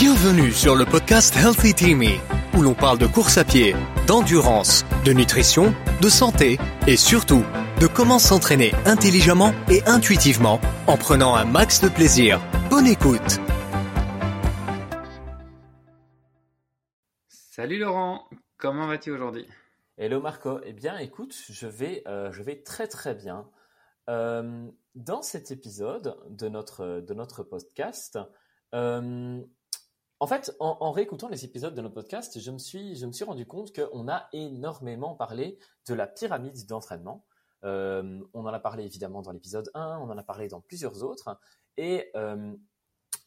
Bienvenue sur le podcast Healthy Teamy, où l'on parle de course à pied, d'endurance, de nutrition, de santé et surtout de comment s'entraîner intelligemment et intuitivement en prenant un max de plaisir. Bonne écoute Salut Laurent, comment vas-tu aujourd'hui? Hello Marco, eh bien écoute, je vais, euh, je vais très très bien. Euh, dans cet épisode de notre, de notre podcast, euh, en fait, en, réécoutant les épisodes de notre podcast, je me suis, rendu compte qu'on a énormément parlé de la pyramide d'entraînement. on en a parlé évidemment dans l'épisode 1, on en a parlé dans plusieurs autres. Et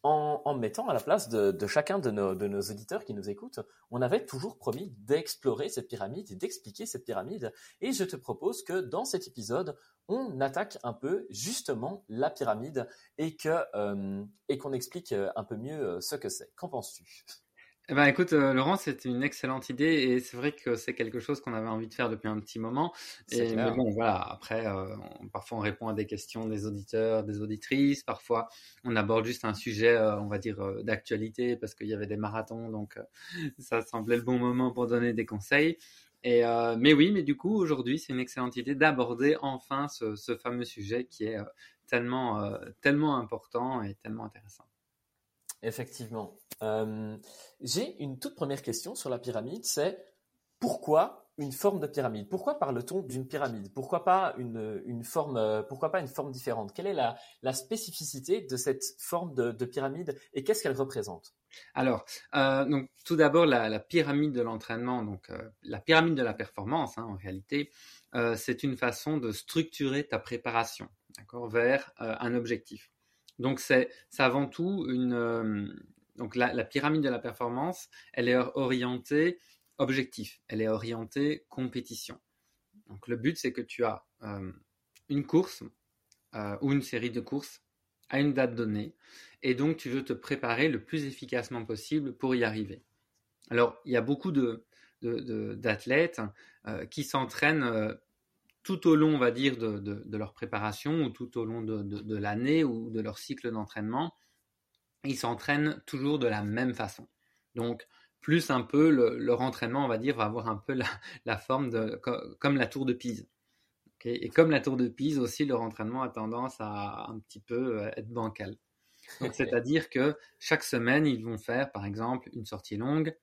en, mettant à la place de, chacun de nos, auditeurs qui nous écoutent, on avait toujours promis d'explorer cette pyramide d'expliquer cette pyramide. Et je te propose que dans cet épisode, on attaque un peu justement la pyramide et que euh, et qu'on explique un peu mieux euh, ce que c'est. Qu'en penses-tu? Eh ben, écoute, euh, Laurent, c'est une excellente idée et c'est vrai que c'est quelque chose qu'on avait envie de faire depuis un petit moment. Et, mais bon, voilà, après, euh, parfois on répond à des questions des auditeurs, des auditrices, parfois on aborde juste un sujet, euh, on va dire, d'actualité parce qu'il y avait des marathons, donc ça semblait le bon moment pour donner des conseils. Et, mais oui, mais du coup, aujourd'hui, c'est une excellente idée d'aborder enfin ce, fameux sujet qui est tellement, tellement important et tellement intéressant. Effectivement. Euh, j'ai une toute première question sur la pyramide, c'est pourquoi une forme de pyramide? Pourquoi parle-t-on d'une pyramide? Pourquoi pas une, forme euh, Pourquoi pas une forme différente? Quelle est la, spécificité de cette forme de, pyramide et qu'est-ce qu'elle représente? Alors, euh, donc tout d'abord la, pyramide de l'entraînement, donc la pyramide de la performance, hein, en réalité, c'est une façon de structurer ta préparation, vers un objectif. Donc c'est avant tout une euh, donc la, pyramide de la performance, elle est orientée objectif, elle est orientée compétition. Donc le but c'est que tu as euh, une course euh, ou une série de courses à une date donnée et donc tu veux te préparer le plus efficacement possible pour y arriver. Alors il y a beaucoup de d'athlètes qui s'entraînent tout au long, on va dire, de, leur préparation ou tout au long de, l'année ou de leur cycle d'entraînement, ils s'entraînent toujours de la même façon. Donc, plus un peu, leur entraînement, on va dire, va avoir un peu la, forme de, comme la tour de Pise. Et comme la tour de Pise aussi, leur entraînement a tendance à un petit peu euh, être bancal. c'est-à-dire que chaque semaine, ils vont faire, par exemple, une sortie longue,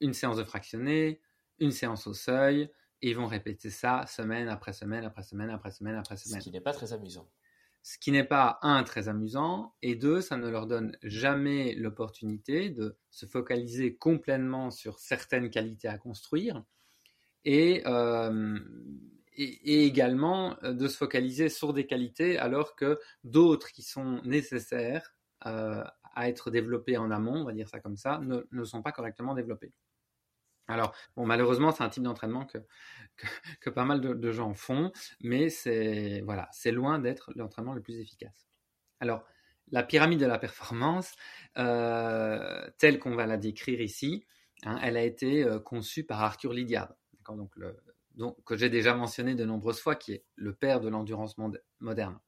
une séance de fractionné, une séance au seuil, et ils vont répéter ça semaine après semaine, après semaine, après semaine, après semaine. Ce qui n'est pas très amusant. Ce qui n'est pas, un, très amusant, et deux, ça ne leur donne jamais l'opportunité de se focaliser complètement sur certaines qualités à construire, et, euh, et, également euh, de se focaliser sur des qualités alors que d'autres qui sont nécessaires euh, à être développées en amont, on va dire ça comme ça, ne, sont pas correctement développées. Alors, malheureusement, c'est un type d'entraînement que, que, pas mal de, gens font, mais c'est voilà, loin d'être l'entraînement le plus efficace. Alors, la pyramide de la performance, euh, telle qu'on va la décrire ici, hein, elle a été conçue par Arthur Lydiard, donc, le, donc que j'ai déjà mentionné de nombreuses fois, qui est le père de l'endurance moderne.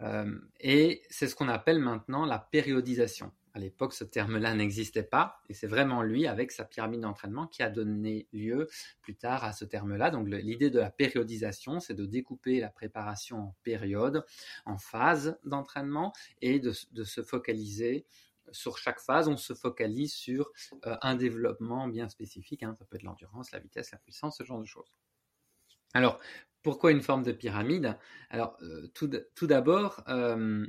Euh, et c'est ce qu'on appelle maintenant la périodisation. À l'époque, ce terme-là n'existait pas, et c'est vraiment lui, avec sa pyramide d'entraînement, qui a donné lieu plus tard à ce terme-là. Donc l'idée de la périodisation, c'est de découper la préparation en périodes, en phases d'entraînement, et de, se focaliser sur chaque phase, on se focalise sur euh, un développement bien spécifique. Hein. Ça peut être l'endurance, la vitesse, la puissance, ce genre de choses. Alors, pourquoi une forme de pyramide? Alors, euh, tout, d'abord, euh,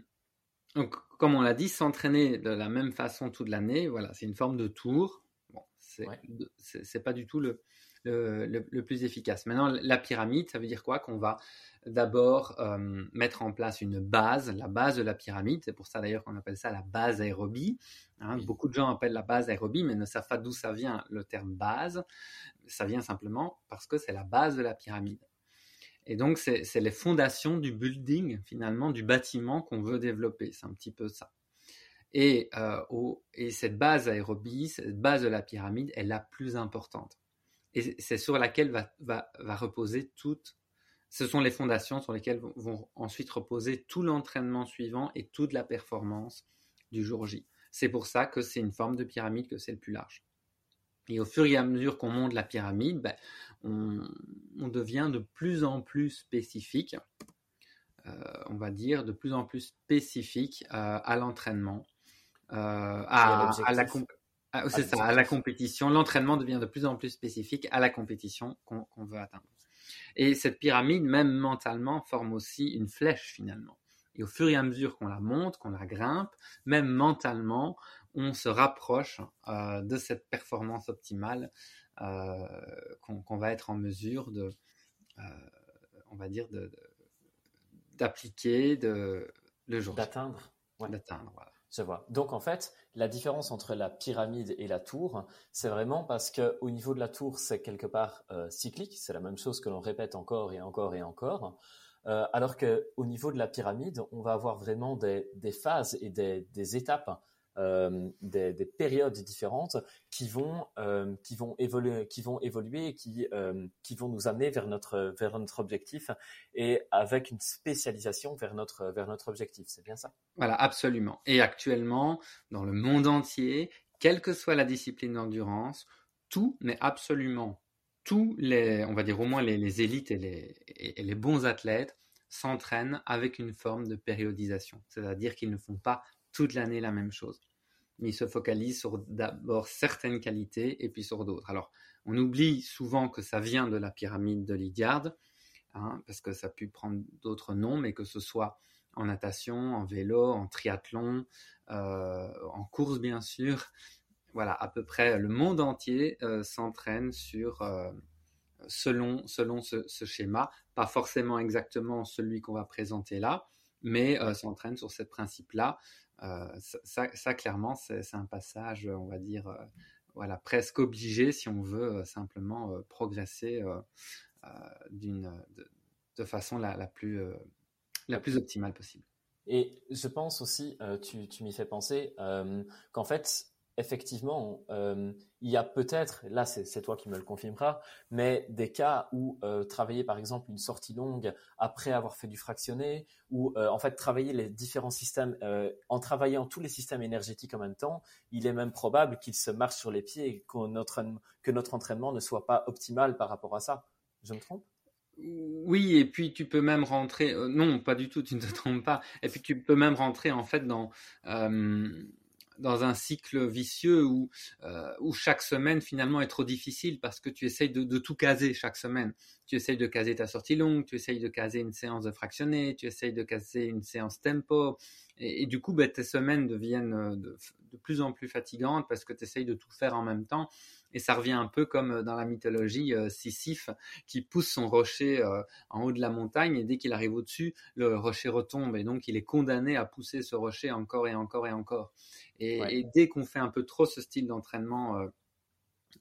donc, comme on l'a dit, s'entraîner de la même façon toute l'année, voilà, c'est une forme de tour. Bon, c'est n'est pas du tout le, le, plus efficace. Maintenant, la pyramide, ça veut dire quoi? Qu'on va d'abord euh, mettre en place une base, la base de la pyramide. C'est pour ça d'ailleurs qu'on appelle ça la base aérobie. Hein. Beaucoup de gens appellent la base aérobie, mais ne savent pas d'où ça vient le terme base. Ça vient simplement parce que c'est la base de la pyramide. Et donc, c'est les fondations du building, finalement, du bâtiment qu'on veut développer. C'est un petit peu ça. Et, euh, et cette base aérobie, cette base de la pyramide est la plus importante. Et c'est sur laquelle va, va, va, reposer toute. Ce sont les fondations sur lesquelles vont, ensuite reposer tout l'entraînement suivant et toute la performance du jour J. C'est pour ça que c'est une forme de pyramide que c'est le plus large. Et au fur et à mesure qu'on monte la pyramide, ben, on, devient de plus en plus spécifique, euh, on va dire, de plus en plus spécifique euh, à l'entraînement, euh, à, la à la compétition. L'entraînement devient de plus en plus spécifique à la compétition qu'on veut atteindre. Et cette pyramide, même mentalement, forme aussi une flèche finalement. Et au fur et à mesure qu'on la monte, qu'on la grimpe, même mentalement, on se rapproche euh, de cette performance optimale euh, qu'on va être en mesure de, euh, on va dire, d'appliquer de, le jour. D'atteindre. D'atteindre, voilà. Donc en fait, la différence entre la pyramide et la tour, c'est vraiment parce que au niveau de la tour, c'est quelque part cyclique. C'est la même chose que l'on répète encore et encore et encore. alors que au niveau de la pyramide, on va avoir vraiment des, phases et des étapes euh, des, périodes différentes qui vont, euh, qui vont évoluer, qui vont évoluer qui, qui vont nous amener vers notre, vers notre objectif et avec une spécialisation vers notre, vers notre objectif. C'est bien ça? Voilà, absolument. Et actuellement, dans le monde entier, quelle que soit la discipline d'endurance, tout, mais absolument tous les, on va dire au moins les, élites et les, et les bons athlètes s'entraînent avec une forme de périodisation, c'est-à-dire qu'ils ne font pas toute l'année la même chose. Mais il se focalise sur d'abord certaines qualités et puis sur d'autres. Alors, on oublie souvent que ça vient de la pyramide de Lydiard, hein, parce que ça a pu prendre d'autres noms, mais que ce soit en natation, en vélo, en triathlon, euh, en course bien sûr. Voilà, à peu près le monde entier euh, s'entraîne sur euh, selon, selon ce, ce, schéma, pas forcément exactement celui qu'on va présenter là, mais s'entraîne sur ce principe-là euh, ça, clairement, c'est un passage, on va dire, euh, voilà, presque obligé si on veut euh, simplement progresser d'une, de, façon la, la plus, la plus optimale possible. Et je pense aussi, tu, tu m'y fais penser, qu'en fait, effectivement, euh, il y a peut-être, là c'est toi qui me le confirmeras, mais des cas où euh, travailler par exemple une sortie longue après avoir fait du fractionné, ou euh, en fait travailler les différents systèmes, en travaillant tous les systèmes énergétiques en même temps, il est même probable qu'il se marche sur les pieds et que notre, que notre entraînement ne soit pas optimal par rapport à ça. Je me trompe? Oui, et puis tu peux même rentrer. non, pas du tout, tu ne te trompes pas. Et puis tu peux même rentrer en fait dans dans un cycle vicieux où, euh, où chaque semaine finalement est trop difficile parce que tu essayes de, tout caser chaque semaine. Tu essayes de caser ta sortie longue, tu essayes de caser une séance de fractionné, tu essayes de caser une séance tempo. Et, du coup, ben, tes semaines deviennent euh, de, de, plus en plus fatigantes parce que tu essayes de tout faire en même temps. Et ça revient un peu comme euh, dans la mythologie euh, Sisyphe qui pousse son rocher euh, en haut de la montagne et dès qu'il arrive au-dessus, le rocher retombe et donc il est condamné à pousser ce rocher encore et encore et encore. Et, dès qu'on fait un peu trop ce style d'entraînement,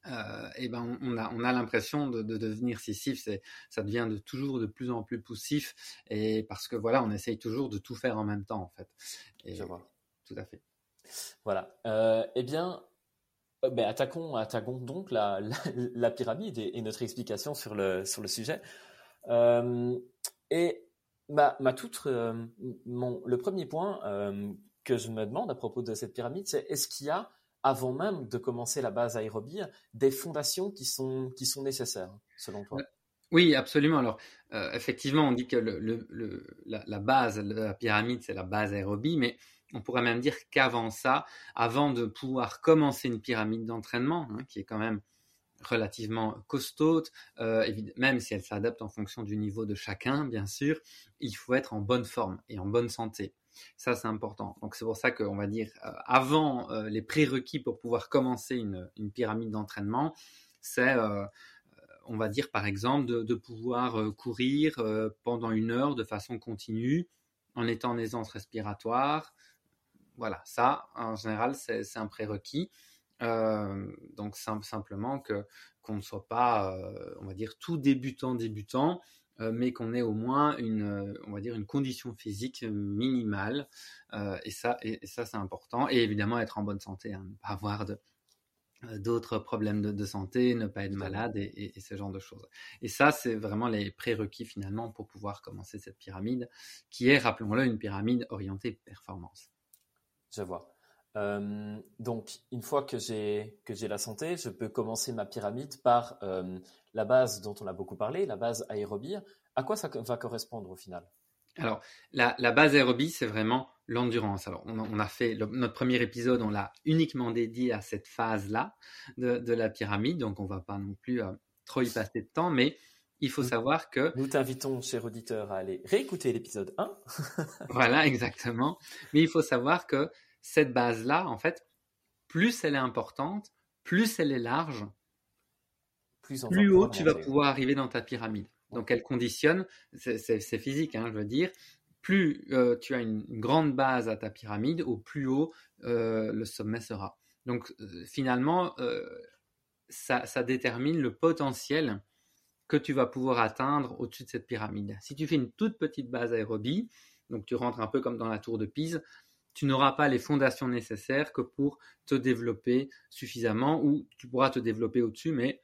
euh, et ben on, a, on a l'impression de, de, devenir Sisyphe, ça devient de toujours de plus en plus poussif et parce que voilà, on essaye toujours de tout faire en même temps en fait. Et, Je vois. Tout à fait. Voilà. Euh, eh bien, ben, attaquons, donc la, pyramide et, notre explication sur le, sujet. Euh, et ma, toute, euh, le premier point que je me demande à propos de cette pyramide, c'est est-ce qu'il y a, avant même de commencer la base aérobie, des fondations qui sont, qui sont nécessaires, selon toi? Oui, absolument. Alors, effectivement, on dit que la, base la pyramide, c'est la base aérobie, mais on pourrait même dire qu'avant ça, avant de pouvoir commencer une pyramide d'entraînement, hein, qui est quand même relativement costaud, euh, même si elle s'adapte en fonction du niveau de chacun, bien sûr, il faut être en bonne forme et en bonne santé. Ça, c'est important. Donc, c'est pour ça qu'on va dire, euh, avant euh, les prérequis pour pouvoir commencer une, pyramide d'entraînement, c'est, on va dire, par exemple, de pouvoir courir pendant une heure de façon continue en étant en aisance respiratoire, voilà, ça, en général, c'est un prérequis. Euh, donc simplement que qu'on ne soit pas, euh, on va dire, tout débutant débutant, euh, mais qu'on ait au moins une, on va dire, une condition physique minimale. et ça, et, ça c'est important. Et évidemment être en bonne santé, hein, ne pas avoir de d'autres problèmes de, santé, ne pas être malade et, et, ce genre de choses. Et ça, c'est vraiment les prérequis finalement pour pouvoir commencer cette pyramide, qui est, rappelons-le, une pyramide orientée performance. Je vois. donc, une fois que j'ai que j'ai la santé, je peux commencer ma pyramide par la base dont on a beaucoup parlé, la base aérobie. À quoi ça va correspondre au final? Alors, la, base aérobie, c'est vraiment l'endurance. Alors, on, a fait notre premier épisode, on l'a uniquement dédié à cette phase-là de, la pyramide, donc on ne va pas non plus euh, trop y passer de temps, mais il faut savoir que... Nous t'invitons, cher auditeur, à aller réécouter l'épisode 1. voilà, exactement. Mais il faut savoir que cette base-là, en fait, plus elle est importante, plus elle est large, plus, plus haut tu vas pouvoir arriver dans ta pyramide. Donc elle conditionne, c'est physique, hein, je veux dire, plus euh, tu as une, grande base à ta pyramide, au plus haut euh, le sommet sera. Donc euh, finalement, ça, détermine le potentiel que tu vas pouvoir atteindre au-dessus de cette pyramide. Si tu fais une toute petite base aérobie, donc tu rentres un peu comme dans la tour de Pise, tu n'auras pas les fondations nécessaires que pour te développer suffisamment, ou tu pourras te développer au-dessus, mais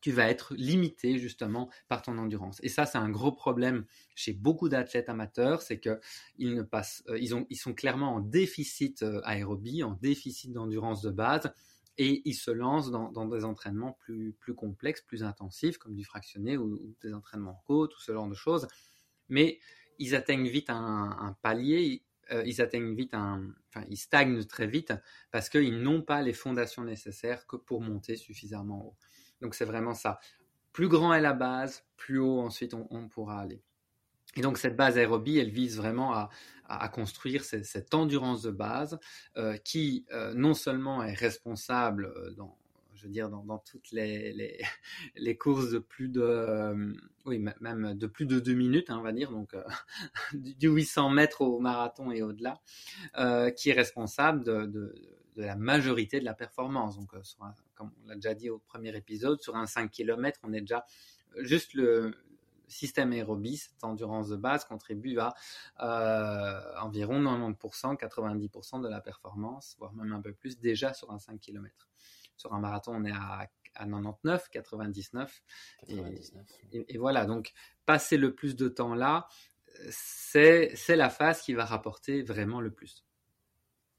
tu vas être limité justement par ton endurance. Et ça, c'est un gros problème chez beaucoup d'athlètes amateurs, c'est euh, ils, ont, ils sont clairement en déficit euh, aérobie, en déficit d'endurance de base, et ils se lancent dans, des entraînements plus, complexes, plus intensifs, comme du fractionné ou, des entraînements côte ou ce genre de choses. Mais ils atteignent vite un, palier, euh, ils atteignent vite un, enfin, ils stagnent très vite parce qu'ils n'ont pas les fondations nécessaires que pour monter suffisamment haut. Donc c'est vraiment ça. Plus grand est la base, plus haut ensuite on, pourra aller. Et donc cette base aérobie, elle vise vraiment à, construire cette, endurance de base euh, qui euh, non seulement est responsable euh, dans, je veux dire, dans, toutes les, les, courses de plus de, oui, même de plus de deux minutes, hein, on va dire, donc du 800 mètres au marathon et au-delà, qui est responsable de, de la majorité de la performance. Donc, euh, comme on l'a déjà dit au premier épisode, sur un 5 km, on est déjà juste le système aérobie, cette endurance de base contribue à euh, environ 90%, 90% de la performance, voire même un peu plus déjà sur un 5 km. Sur un marathon, on est à, 99, 99. Et, voilà, donc passer le plus de temps là, c'est la phase qui va rapporter vraiment le plus.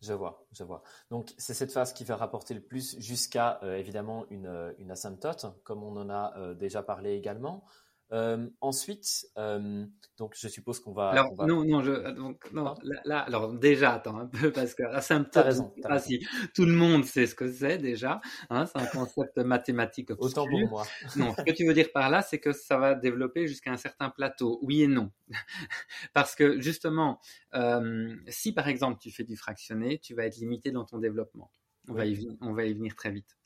Je vois, je vois. Donc c'est cette phase qui va rapporter le plus jusqu'à euh, évidemment une, euh, une, asymptote, comme on en a euh, déjà parlé également. Euh, ensuite, euh, donc je suppose qu'on va, alors, Non, non, je, donc, non là, alors déjà, attends un peu, parce que asymptote, raison, pas si tout le monde sait ce que c'est déjà, hein, c'est un concept mathématique obscur. Autant pour moi. non, ce que tu veux dire par là, c'est que ça va développer jusqu'à un certain plateau. Oui et non. parce que justement, euh, si par exemple tu fais du fractionné, tu vas être limité dans ton développement. On, va y, on va y venir très vite.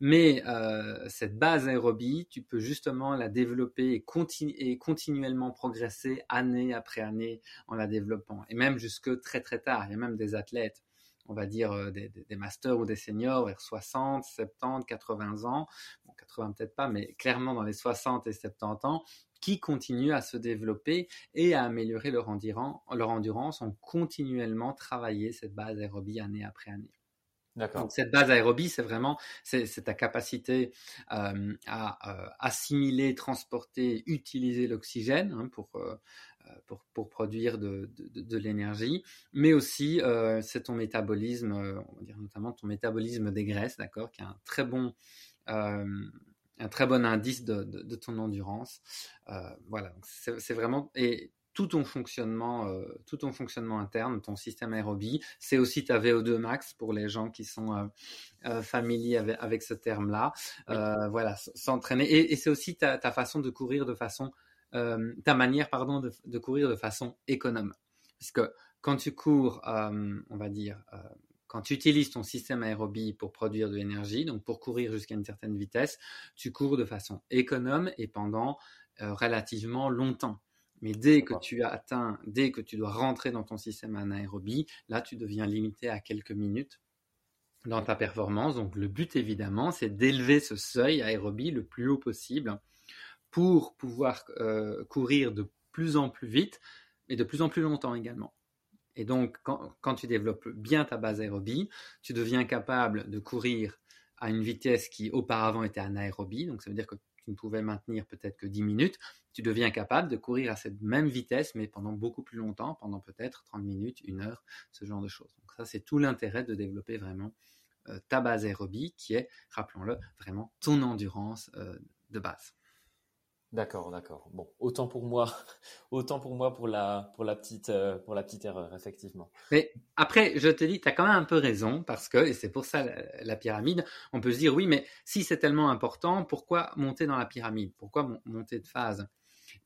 Mais euh, cette base aérobie, tu peux justement la développer et, et, continuellement progresser année après année en la développant. Et même jusque très très tard. Il y a même des athlètes, on va dire euh, des, des, masters ou des seniors vers 60, 70, 80 ans. Bon, 80 peut-être pas, mais clairement dans les 60 et 70 ans, qui continuent à se développer et à améliorer leur, endurance, leur endurance en continuellement travailler cette base aérobie année après année. Cette base aérobie, c'est vraiment c'est, ta capacité euh, à euh, assimiler, transporter, utiliser l'oxygène hein, pour, euh, pour, pour produire de, de, l'énergie, mais aussi c'est ton métabolisme, on va dire notamment ton métabolisme des graisses, d'accord, qui a un très bon un très bon indice de, de ton endurance. voilà, c'est, c'est vraiment et tout ton fonctionnement, euh, tout ton fonctionnement interne, ton système aérobie. C'est aussi ta VO2 max pour les gens qui sont euh, euh, familiers avec, ce terme-là. voilà, s'entraîner. Et, c'est aussi ta, façon de courir de façon, ta manière, pardon, de, courir de façon économe. Parce que quand tu cours, on va dire, quand tu utilises ton système aérobie pour produire de l'énergie, donc pour courir jusqu'à une certaine vitesse, tu cours de façon économe et pendant relativement longtemps. Mais dès que tu as atteint, dès que tu dois rentrer dans ton système anaérobie, là, tu deviens limité à quelques minutes dans ta performance. Donc, le but, évidemment, c'est d'élever ce seuil aérobie le plus haut possible pour pouvoir euh, courir de plus en plus vite et de plus en plus longtemps également. Et donc, quand, quand tu développes bien ta base aérobie, tu deviens capable de courir à une vitesse qui auparavant était anaérobie. Donc, ça veut dire que pouvais maintenir peut-être que 10 minutes, tu deviens capable de courir à cette même vitesse, mais pendant beaucoup plus longtemps, pendant peut-être 30 minutes, une heure, ce genre de choses. Donc ça, c'est tout l'intérêt de développer vraiment euh, ta base aérobie, qui est, rappelons-le, vraiment ton endurance euh, de base. D'accord, d'accord. Bon, autant pour moi, autant pour moi pour la, pour la petite, euh, pour la petite erreur, effectivement. Mais après, je te dis, tu as quand même un peu raison parce que, et c'est pour ça la, pyramide, on peut se dire oui, mais si c'est tellement important, pourquoi monter dans la pyramide? Pourquoi monter de phase?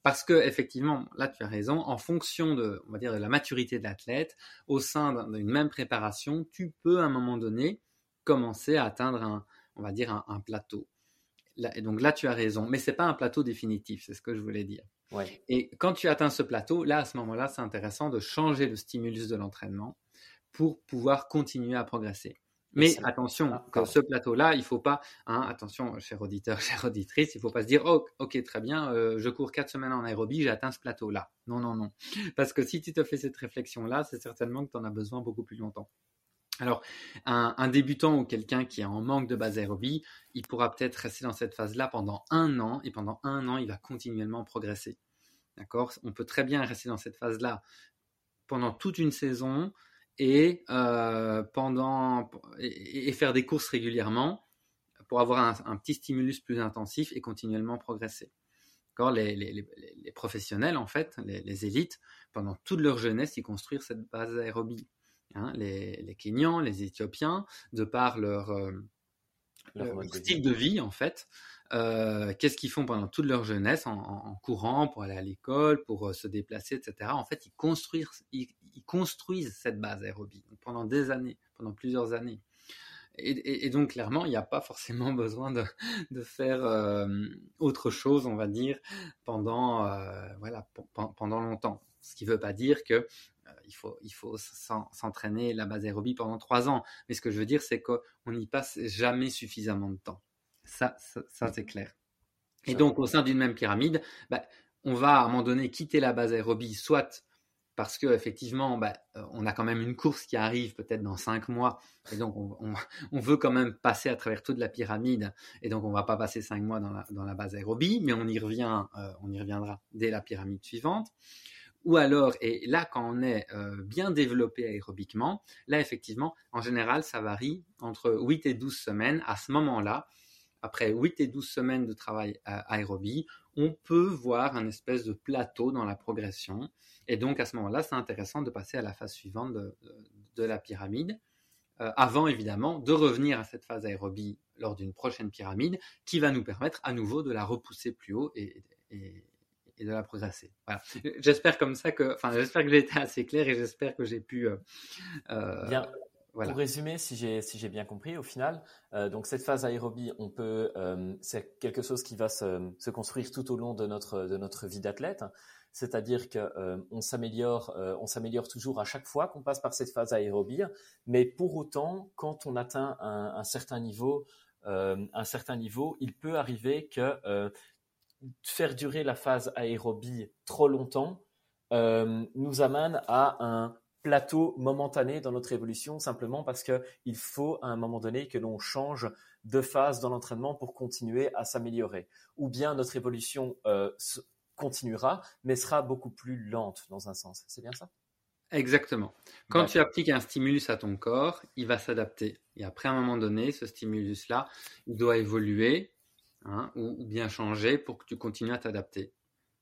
Parce que effectivement, là tu as raison. En fonction de, la maturité de l'athlète, au sein d'une même préparation, tu peux à un moment donné commencer à atteindre un, on va dire, un plateau et donc là, tu as raison, mais c'est pas un plateau définitif, c'est ce que je voulais dire. Et quand tu atteins ce plateau, là, à ce moment-là, c'est intéressant de changer le stimulus de l'entraînement pour pouvoir continuer à progresser. Mais attention, ah, que ce plateau-là, il faut pas, hein, attention, cher auditeur, chère auditrice, il faut pas se dire, oh, ok, très bien, euh, je cours quatre semaines en aérobie, j'ai atteint ce plateau-là. Non, non, non. Parce que si tu te fais cette réflexion-là, c'est certainement que tu en as besoin beaucoup plus longtemps. Alors, un, débutant ou quelqu'un qui est en manque de base aérobie, il pourra peut-être rester dans cette phase-là pendant un an, et pendant un an, il va continuellement progresser. D'accord? On peut très bien rester dans cette phase-là pendant toute une saison et, euh, faire des courses régulièrement pour avoir un, petit stimulus plus intensif et continuellement progresser. Les, les, professionnels, en fait, les, élites, pendant toute leur jeunesse, ils construisent cette base aérobie. Hein, les, Kenyans, les Éthiopiens, de par leur, euh, style de vie, en fait, euh, qu'est-ce qu'ils font pendant toute leur jeunesse en, courant pour aller à l'école, pour euh, se déplacer, etc. En fait, ils construisent, ils, construisent cette base aérobie pendant des années, pendant plusieurs années. Et, donc, clairement, il n'y a pas forcément besoin de, faire autre chose, on va dire, pendant, voilà, pendant longtemps. Ce qui ne veut pas dire que il faut, il faut s'entraîner la base aérobie pendant trois ans. Mais ce que je veux dire, c'est qu'on n'y passe jamais suffisamment de temps. Ça, ça, c'est clair. Et donc, au sein d'une même pyramide, bah, on va à un moment donné quitter la base aérobie, soit parce que effectivement, bah, euh, on a quand même une course qui arrive peut-être dans cinq mois, et donc on, veut quand même passer à travers toute la pyramide, et donc on va pas passer cinq mois dans la, dans la base aérobie, mais on y revient, euh, on y reviendra dès la pyramide suivante. Ou alors, et là, quand on est euh, bien développé aérobiquement, là, effectivement, en général, ça varie entre 8 et 12 semaines. À ce moment-là, après 8 et 12 semaines de travail aérobie, on peut voir un espèce de plateau dans la progression. Et donc, à ce moment-là, c'est intéressant de passer à la phase suivante de, la pyramide. Euh, avant évidemment de revenir à cette phase aérobie lors d'une prochaine pyramide qui va nous permettre à nouveau de la repousser plus haut et de la progresser. Voilà. J'espère comme ça que, enfin, j'espère que j'ai été assez clair et j'espère que j'ai pu. Euh, euh, bien. Voilà. Pour résumer, si j'ai si j'ai bien compris, au final, euh, donc cette phase aérobie, on peut, c'est quelque chose qui va se, se, construire tout au long de notre de notre vie d'athlète. C'est-à-dire que on s'améliore, on s'améliore toujours à chaque fois qu'on passe par cette phase aérobie. Mais pour autant, quand on atteint un, un certain niveau, un certain niveau, il peut arriver que faire durer la phase aérobie trop longtemps euh, nous amène à un plateau momentané dans notre évolution, simplement parce qu'il faut à un moment donné que l'on change de phase dans l'entraînement pour continuer à s'améliorer. Ou bien notre évolution euh, continuera, mais sera beaucoup plus lente dans un sens. C'est bien ça? Exactement. Quand tu appliques un stimulus à ton corps, il va s'adapter. Et après, à un moment donné, ce stimulus-là, il doit évoluer Hein, ou, bien changer pour que tu continues à t'adapter.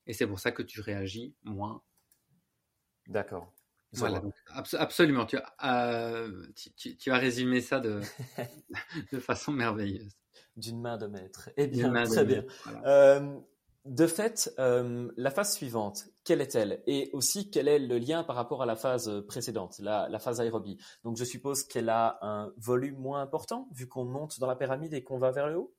Et c'est pour ça que tu réagis moins. D'accord. Voilà, absolument. Tu as, euh, tu, as résumé ça de, de façon merveilleuse. D'une main de maître. Eh bien, très bien. Euh, de fait, euh, la phase suivante, quelle est-elle? Et aussi, quel est le lien par rapport à la phase précédente, la, la phase aérobie? Donc, je suppose qu'elle a un volume moins important, vu qu'on monte dans la pyramide et qu'on va vers le haut?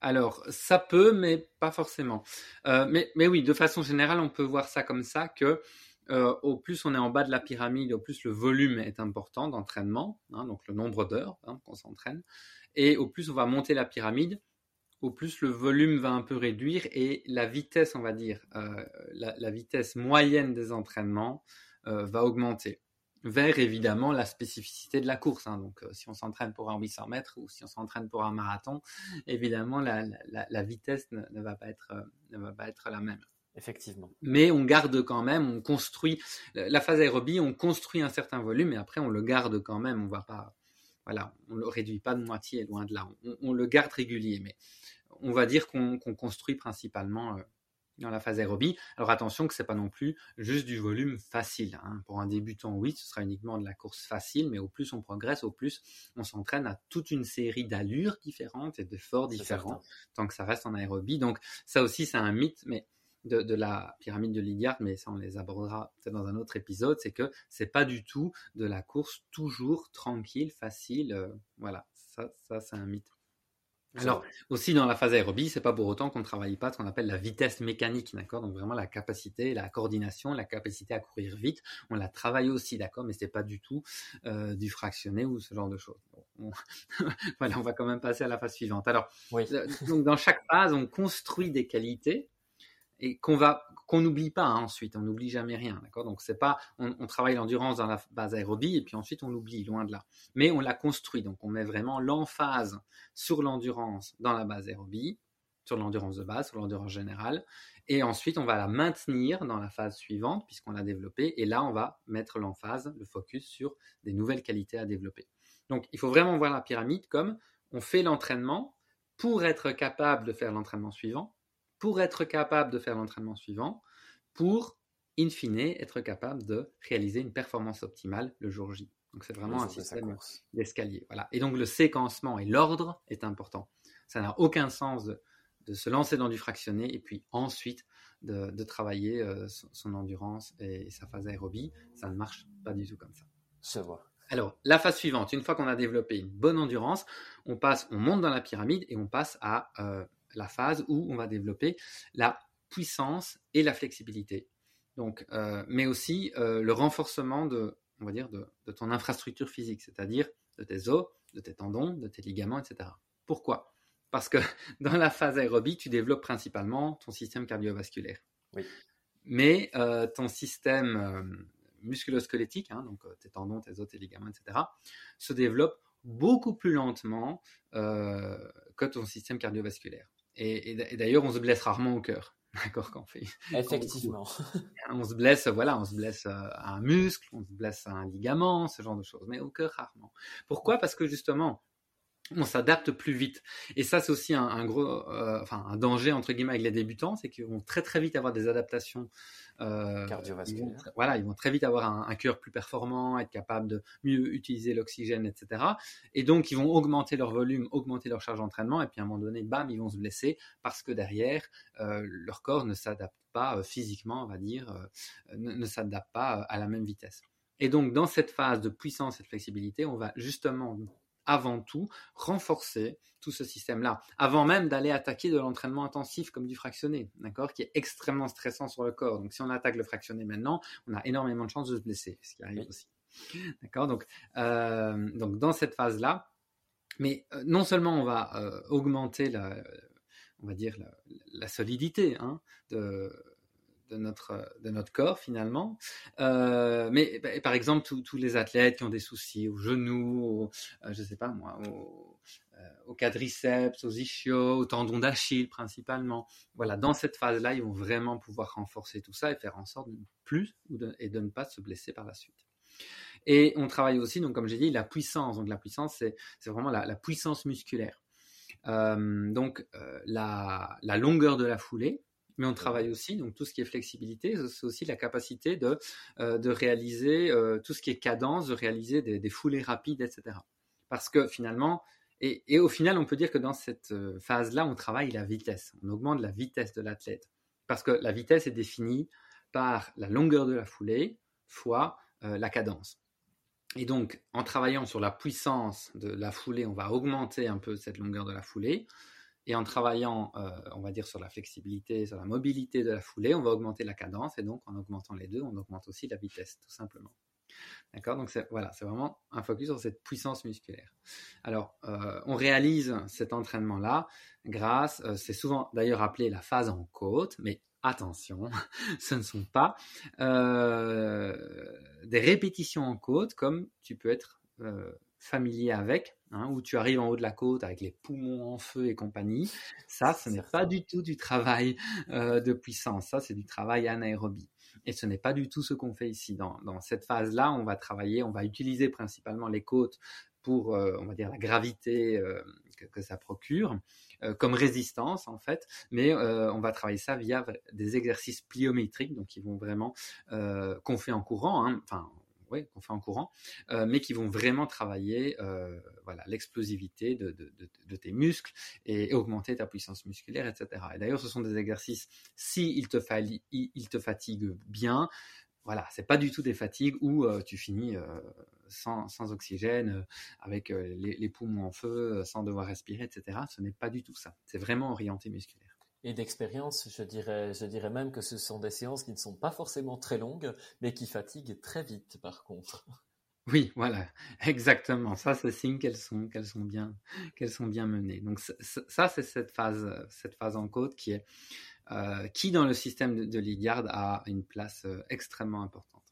Alors, ça peut, mais pas forcément. Euh, mais, oui, de façon générale, on peut voir ça comme ça que euh, au plus on est en bas de la pyramide, au plus le volume est important d'entraînement, hein, donc le nombre d'heures hein, qu'on s'entraîne, et au plus on va monter la pyramide, au plus le volume va un peu réduire et la vitesse, on va dire, euh, la, vitesse moyenne des entraînements va augmenter. Vers évidemment la spécificité de la course. Hein. Donc, si on s'entraîne pour un 800 mètres ou si on s'entraîne pour un marathon, évidemment, la, vitesse ne, va pas être, ne va pas être la même. Effectivement. Mais on garde quand même, on construit la phase aérobie, on construit un certain volume et après on le garde quand même. On va pas, voilà, on le réduit pas de moitié, loin de là. On, le garde régulier, mais on va dire qu'on construit principalement euh, dans la phase aérobie. Alors attention que c'est pas non plus juste du volume facile. Hein. Pour un débutant, oui, ce sera uniquement de la course facile, mais au plus on progresse, au plus on s'entraîne à toute une série d'allures différentes et d'efforts différents, tant que ça reste en aérobie. Donc ça aussi c'est un mythe, mais de, la pyramide de Lydiard, mais ça on les abordera peut-être dans un autre épisode, c'est que c'est pas du tout de la course toujours tranquille, facile. Euh, voilà, ça, ça c'est un mythe. Alors, aussi dans la phase aérobie, c'est pas pour autant qu'on ne travaille pas ce qu'on appelle la vitesse mécanique, d'accord? Donc vraiment la capacité, la coordination, la capacité à courir vite, on la travaille aussi, d'accord? Mais c'est pas du tout euh, du fractionné ou ce genre de choses. voilà, on va quand même passer à la phase suivante. Alors, euh, donc dans chaque phase, on construit des qualités et qu'on va qu'on n'oublie pas hein, ensuite, on n'oublie jamais rien, d'accord? Donc c'est pas on, travaille l'endurance dans la base aérobie et puis ensuite on l'oublie loin de là, mais on la construit, donc on met vraiment l'emphase sur l'endurance dans la base aérobie, sur l'endurance de base, sur l'endurance générale, et ensuite on va la maintenir dans la phase suivante puisqu'on l'a développée, et là on va mettre l'emphase, le focus sur des nouvelles qualités à développer. Donc il faut vraiment voir la pyramide comme on fait l'entraînement pour être capable de faire l'entraînement suivant pour être capable de faire l'entraînement suivant, pour, in fine, être capable de réaliser une performance optimale le jour J. Donc c'est vraiment un système d'escalier. Voilà. Et donc le séquencement et l'ordre est important. Ça n'a aucun sens de, se lancer dans du fractionné et puis ensuite de, travailler euh, son, endurance et, sa phase aérobie. Ça ne marche pas du tout comme ça. Se voit. Alors, la phase suivante, une fois qu'on a développé une bonne endurance, on passe, on monte dans la pyramide et on passe à euh, la phase où on va développer la puissance et la flexibilité. Donc, euh, mais aussi euh, le renforcement de, on va dire, de, ton infrastructure physique, c'est-à-dire de tes os, de tes tendons, de tes ligaments, etc. Pourquoi? Parce que dans la phase aérobie, tu développes principalement ton système cardiovasculaire. Mais euh, ton système musculosquelettique, hein, donc tes tendons, tes os, tes ligaments, etc., se développe beaucoup plus lentement que ton système cardiovasculaire. Et, d'ailleurs, on se blesse rarement au cœur. D'accord, quand on fait. Effectivement. on se blesse, voilà, on se blesse à un muscle, on se blesse à un ligament, ce genre de choses, mais au cœur rarement. Pourquoi? Parce que justement, on s'adapte plus vite. Et ça, c'est aussi un, gros, euh, enfin, un danger entre guillemets avec les débutants, c'est qu'ils vont très très vite avoir des adaptations euh, cardiovasculaires. voilà, ils vont très vite avoir un, cœur plus performant, être capable de mieux utiliser l'oxygène, etc. Et donc, ils vont augmenter leur volume, augmenter leur charge d'entraînement, et puis à un moment donné, bam, ils vont se blesser parce que derrière, euh, leur corps ne s'adapte pas physiquement, on va dire, ne, ne s'adapte pas à la même vitesse. Et donc, dans cette phase de puissance et de flexibilité, on va justement avant tout renforcer tout ce système-là, avant même d'aller attaquer de l'entraînement intensif comme du fractionné, d'accord, qui est extrêmement stressant sur le corps. Donc si on attaque le fractionné maintenant, on a énormément de chances de se blesser, ce qui arrive aussi. D'accord donc, euh, donc dans cette phase-là, mais euh, non seulement on va euh, augmenter la, on va dire la, solidité hein, de, de notre, de notre corps finalement. Euh, mais bah, par exemple, tous les athlètes qui ont des soucis aux genoux, je euh, je sais pas moi, aux, euh, quadriceps, aux ischios, aux tendons d'Achille principalement. Voilà, dans cette phase-là, ils vont vraiment pouvoir renforcer tout ça et faire en sorte de plus et de ne pas se blesser par la suite. Et on travaille aussi, donc comme j'ai dit, la puissance. Donc la puissance, c'est vraiment la, puissance musculaire. donc la, la longueur de la foulée, mais on travaille aussi, donc tout ce qui est flexibilité, c'est aussi la capacité de, euh, de réaliser euh, tout ce qui est cadence, de réaliser des, foulées rapides, etc. Parce que finalement, et, et, au final, on peut dire que dans cette euh, phase-là, on travaille la vitesse, on augmente la vitesse de l'athlète. Parce que la vitesse est définie par la longueur de la foulée fois la cadence. Et donc, en travaillant sur la puissance de la foulée, on va augmenter un peu cette longueur de la foulée. Et en travaillant, euh, on va dire, sur la flexibilité, sur la mobilité de la foulée, on va augmenter la cadence. Et donc, en augmentant les deux, on augmente aussi la vitesse, tout simplement. D'accord? Donc, voilà, c'est vraiment un focus sur cette puissance musculaire. Alors, euh, on réalise cet entraînement-là grâce, euh, c'est souvent d'ailleurs appelé la phase en côte, mais attention, ce ne sont pas des répétitions en côte comme tu peux être familier avec, hein, où tu arrives en haut de la côte avec les poumons en feu et compagnie. Ça, ce n'est pas du tout du travail euh, de puissance, ça c'est du travail anaérobie. Et ce n'est pas du tout ce qu'on fait ici. Dans, cette phase-là, on va travailler, on va utiliser principalement les côtes pour, on va dire, la gravité que, que, ça procure. Euh, comme résistance en fait, mais euh, on va travailler ça via des exercices pliométriques, donc qui vont vraiment euh, qu'on fait en courant, hein, qu'on fait en courant, mais qui vont vraiment travailler voilà, l'explosivité de, tes muscles et, augmenter ta puissance musculaire, etc. Et d'ailleurs, ce sont des exercices, si te, il te fatiguent bien, voilà, c'est pas du tout des fatigues où tu finis sans, oxygène, avec les, poumons en feu, sans devoir respirer, etc. Ce n'est pas du tout ça. C'est vraiment orienté musculaire. Et d'expérience, je dirais, je dirais même que ce sont des séances qui ne sont pas forcément très longues, mais qui fatiguent très vite, par contre. Oui, voilà, exactement. Ça, c'est signe qu'elles sont, qu'elles sont bien, qu'elles sont bien menées. Donc ça, c'est cette phase, cette phase en côte qui est euh, qui dans le système de, de a une place euh, extrêmement importante,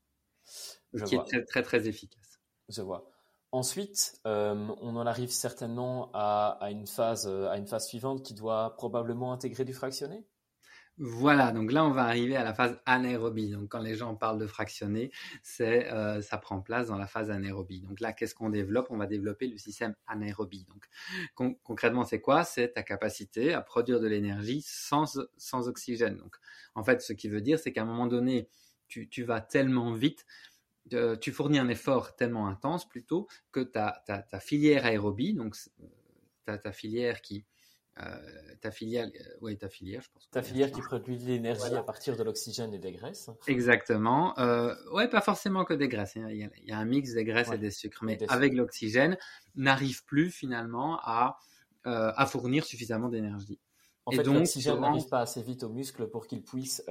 qui est très, très, très efficace. Je vois. Ensuite, euh, on en arrive certainement à, à, une phase, suivante qui doit probablement intégrer du fractionné voilà, donc là on va arriver à la phase anaérobie. Donc quand les gens parlent de fractionner, c'est euh, ça prend place dans la phase anaérobie. Donc là, qu'est-ce qu'on développe? On va développer le système anaérobie. Donc concrètement, c'est quoi? C'est ta capacité à produire de l'énergie sans, oxygène. Donc en fait, ce qui veut dire, c'est qu'à un moment donné, tu vas tellement vite euh, tu fournis un effort tellement intense plutôt que ta, ta, ta filière aérobie, donc ta, ta filière qui, euh, ta filière, euh, oui, ta filière, je pense. Ta filière qui produit de l'énergie à partir de l'oxygène et des graisses. Exactement. Euh, ouais, pas forcément que des graisses. Hein. Il y a, un mix des graisses et des sucres, mais avec l'oxygène, n'arrive plus finalement à, à fournir suffisamment d'énergie. En fait, l'oxygène n'arrive pas assez vite au muscle pour qu'il puisse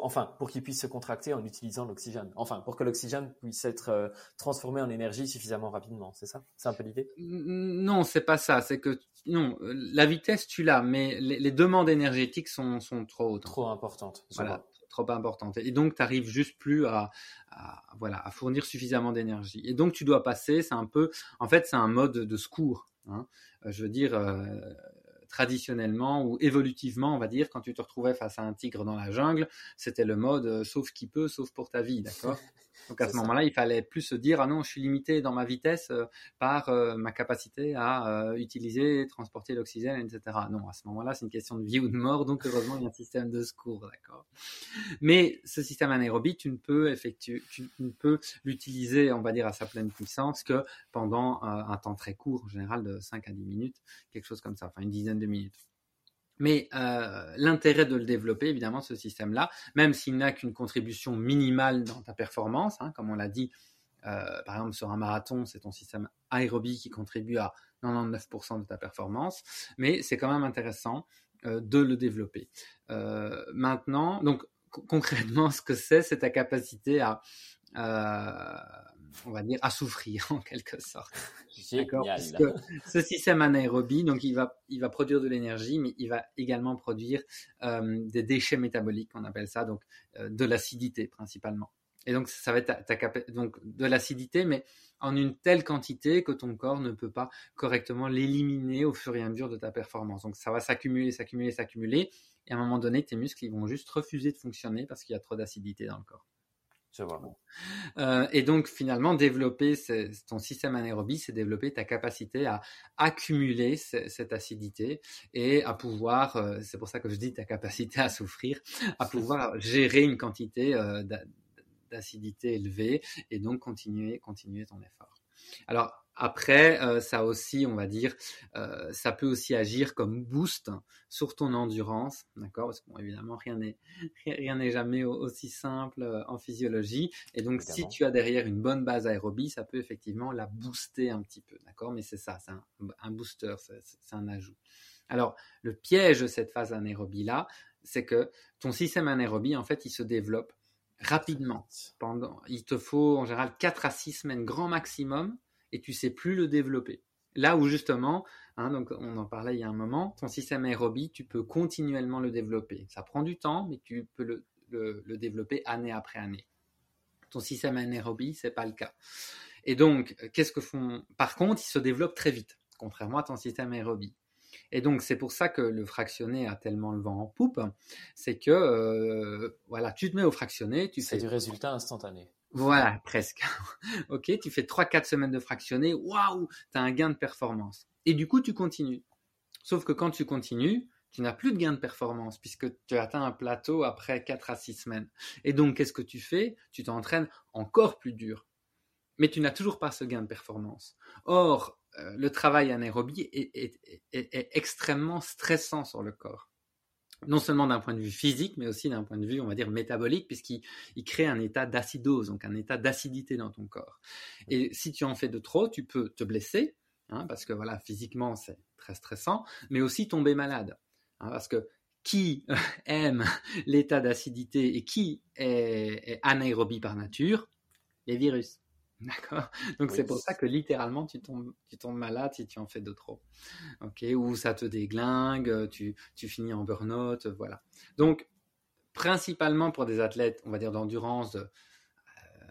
enfin, pour qu'il puisse se contracter en utilisant l'oxygène. Enfin, pour que l'oxygène puisse être euh, transformé en énergie suffisamment rapidement, c'est ça? C'est un peu l'idée? Non, c'est pas ça. C'est que non, la vitesse tu l'as, mais les, demandes énergétiques sont, sont trop hautes. Trop importantes. Voilà, trop importantes. Et donc, tu n'arrives juste plus à, voilà, à fournir suffisamment d'énergie. Et donc, tu dois passer. C'est un peu, en fait, c'est un mode de secours. Hein. Euh, je veux dire. Euh, traditionnellement ou évolutivement, on va dire, quand tu te retrouvais face à un tigre dans la jungle, c'était le mode euh, sauf qui peut, sauf pour ta vie, d'accord? Donc à ce moment-là, il fallait plus se dire ah non, je suis limité dans ma vitesse euh, par euh, ma capacité à utiliser, transporter l'oxygène, etc. Non, à ce moment-là, c'est une question de vie ou de mort, donc heureusement il y a un système de secours, d'accord. Mais ce système anaérobie, tu ne peux effectuer, tu ne peux l'utiliser, on va dire à sa pleine puissance que pendant un temps très court, en général de 5 à 10 minutes, quelque chose comme ça, enfin une dizaine de minutes. Mais euh, l'intérêt de le développer, évidemment, ce système-là, même s'il n'a qu'une contribution minimale dans ta performance, hein, comme on l'a dit, euh, par exemple sur un marathon, c'est ton système aérobie qui contribue à 99% de ta performance, mais c'est quand même intéressant euh, de le développer. maintenant, donc concrètement, ce que c'est, c'est ta capacité à on va dire, à souffrir en quelque sorte. D'accord ce système anaérobie, donc il va, il va produire de l'énergie, mais il va également produire euh, des déchets métaboliques, on appelle ça, donc euh, de l'acidité principalement. Et donc ça va être ta, donc de l'acidité, mais en une telle quantité que ton corps ne peut pas correctement l'éliminer au fur et à mesure de ta performance. Donc ça va s'accumuler, s'accumuler, s'accumuler, et à un moment donné, tes muscles ils vont juste refuser de fonctionner parce qu'il y a trop d'acidité dans le corps. Euh, et donc finalement, développer ton système anaérobie, c'est développer ta capacité à accumuler cette acidité et à pouvoir, euh, c'est pour ça que je dis ta capacité à souffrir, à pouvoir gérer une quantité euh, d'acidité élevée et donc continuer, continuer ton effort. Alors après, euh, ça aussi, on va dire, euh, ça peut aussi agir comme boost sur ton endurance, d'accord? Parce que évidemment, rien n'est rien n'est jamais aussi simple euh, en physiologie. Et donc, si tu as derrière une bonne base aérobie, ça peut effectivement la booster un petit peu, d'accord? Mais c'est ça, c'est un, booster, c'est un ajout. Alors, le piège de cette phase anaérobie là, c'est que ton système anaérobie, en fait, il se développe rapidement. Pendant, il te faut en général 4 à 6 semaines grand maximum et tu sais plus le développer. Là où justement, hein, donc on en parlait il y a un moment, ton système aérobie, tu peux continuellement le développer. Ça prend du temps, mais tu peux le, le, développer année après année. Ton système anaérobie, c'est pas le cas. Et donc, qu'est-ce que font Par contre, il se développe très vite, contrairement à ton système aérobie. Et donc, c'est pour ça que le fractionné a tellement le vent en poupe, c'est que, euh, voilà, tu te mets au fractionné, tu C'est du résultat instantané. Voilà, presque. ok, tu fais 3-4 semaines de fractionné, waouh, tu as un gain de performance. Et du coup, tu continues. Sauf que quand tu continues, tu n'as plus de gain de performance puisque tu atteins un plateau après 4 à 6 semaines. Et donc, qu'est-ce que tu fais? Tu t'entraînes encore plus dur. Mais tu n'as toujours pas ce gain de performance. Or, euh, le travail anaérobie est, extrêmement stressant sur le corps. Non seulement d'un point de vue physique, mais aussi d'un point de vue, on va dire, métabolique, puisqu'il crée un état d'acidose, donc un état d'acidité dans ton corps. Et si tu en fais de trop, tu peux te blesser, hein, parce que voilà, physiquement, c'est très stressant, mais aussi tomber malade. Hein, parce que qui aime l'état d'acidité et qui est, anaérobie par nature? Les virus. D'accord Donc c'est pour ça que littéralement tu tombes, tu tombes malade si tu en fais de trop. Ok Ou ça te déglingue, tu, tu finis en burn-out, voilà. Donc principalement pour des athlètes, on va dire d'endurance, euh,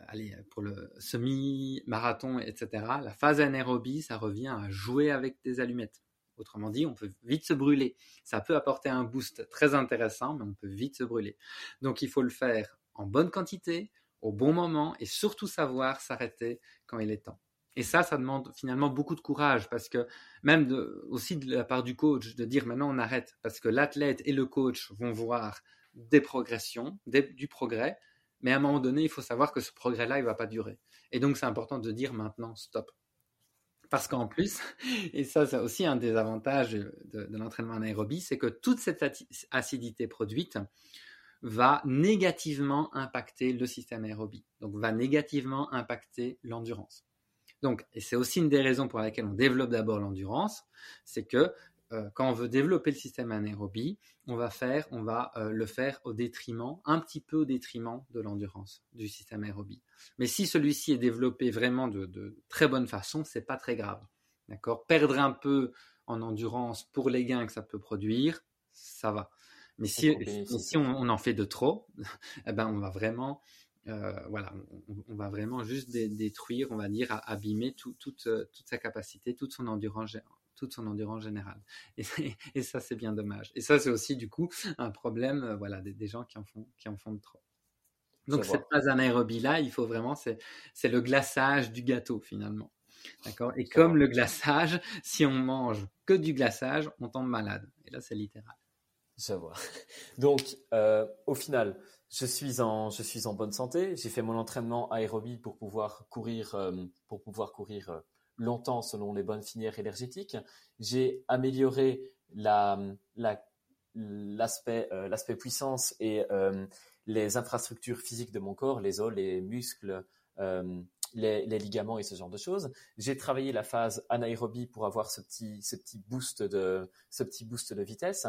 allez, pour le semi-marathon, etc., la phase anaérobie, ça revient à jouer avec des allumettes. Autrement dit, on peut vite se brûler. Ça peut apporter un boost très intéressant, mais on peut vite se brûler. Donc il faut le faire en bonne quantité, au bon moment et surtout savoir s'arrêter quand il est temps. Et ça, ça demande finalement beaucoup de courage parce que même de, aussi de la part du coach de dire maintenant on arrête parce que l'athlète et le coach vont voir des progressions, du progrès, mais à un moment donné, il faut savoir que ce progrès-là, il va pas durer. Et donc, c'est important de dire maintenant stop. Parce qu'en plus, et ça c'est aussi un des avantages de, de l'entraînement anaérobie, c'est que toute cette acidité produite, va négativement impacter le système aérobie, donc va négativement impacter l'endurance. Donc, et c'est aussi une des raisons pour lesquelles on développe d'abord l'endurance, c'est que euh, quand on veut développer le système anaérobie, on va faire, on va euh, le faire au détriment, un petit peu au détriment de l'endurance du système aérobie. Mais si celui-ci est développé vraiment de, de très bonne façon, c'est pas très grave. D'accord? Perdre un peu en endurance pour les gains que ça peut produire, ça va. Mais si, si on, en fait de trop, eh ben on va vraiment, euh, voilà, on, va vraiment juste détruire, on va dire, abîmer toute, toute sa capacité, toute son endurance, toute son endurance générale. Et, et ça, c'est bien dommage. Et ça, c'est aussi du coup un problème, euh, voilà, des, gens qui en font, qui en font de trop. Donc cette phase anaérobie là, il faut vraiment, c'est le glaçage du gâteau finalement. D'accord? Et comme le glaçage, si on mange que du glaçage, on tombe malade. Et là, c'est littéral. Donc, euh, au final, je suis en, bonne santé. J'ai fait mon entraînement aérobie pour pouvoir courir, euh, pour pouvoir courir euh, longtemps selon les bonnes filières énergétiques. J'ai amélioré la, l'aspect, puissance et les infrastructures physiques de mon corps, les os, les muscles, les, ligaments et ce genre de choses. J'ai travaillé la phase anaérobie pour avoir ce petit boost de vitesse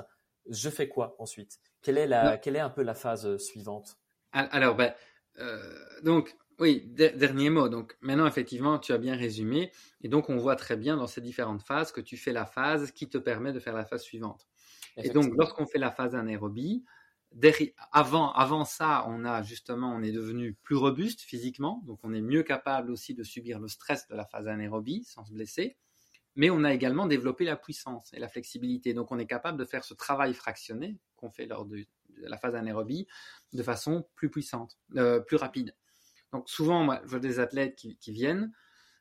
je fais quoi ensuite? Quelle est, la, quelle est un peu la phase euh, suivante? Alors, ben, euh, donc, oui, dernier mot. Donc, maintenant, effectivement, tu as bien résumé. Et donc, on voit très bien dans ces différentes phases que tu fais la phase qui te permet de faire la phase suivante. Et donc, lorsqu'on fait la phase anaérobie, avant, avant ça, on a justement, on est devenu plus robuste physiquement, donc on est mieux capable aussi de subir le stress de la phase anaérobie sans se blesser mais on a également développé la puissance et la flexibilité. Donc on est capable de faire ce travail fractionné qu'on fait lors de, la phase anaérobie de façon plus puissante, euh, plus rapide. Donc souvent, moi, je vois des athlètes qui, viennent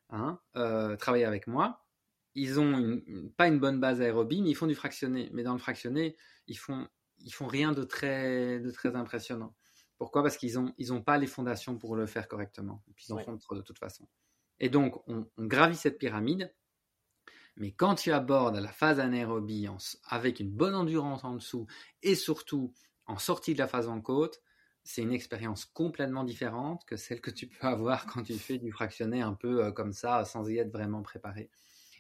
hein, euh, travailler avec moi. Ils ont pas une bonne base aérobie, mais ils font du fractionné. Mais dans le fractionné, ils font, ils font rien de très, de très impressionnant. Pourquoi? Parce qu'ils n'ont ils ont pas les fondations pour le faire correctement. Et puis ils en font trop de toute façon. Et donc, on gravit cette pyramide mais quand tu abordes la phase anaérobie avec une bonne endurance en dessous et surtout en sortie de la phase en côte, c'est une expérience complètement différente que celle que tu peux avoir quand tu fais du fractionné un peu euh, comme ça, sans y être vraiment préparé.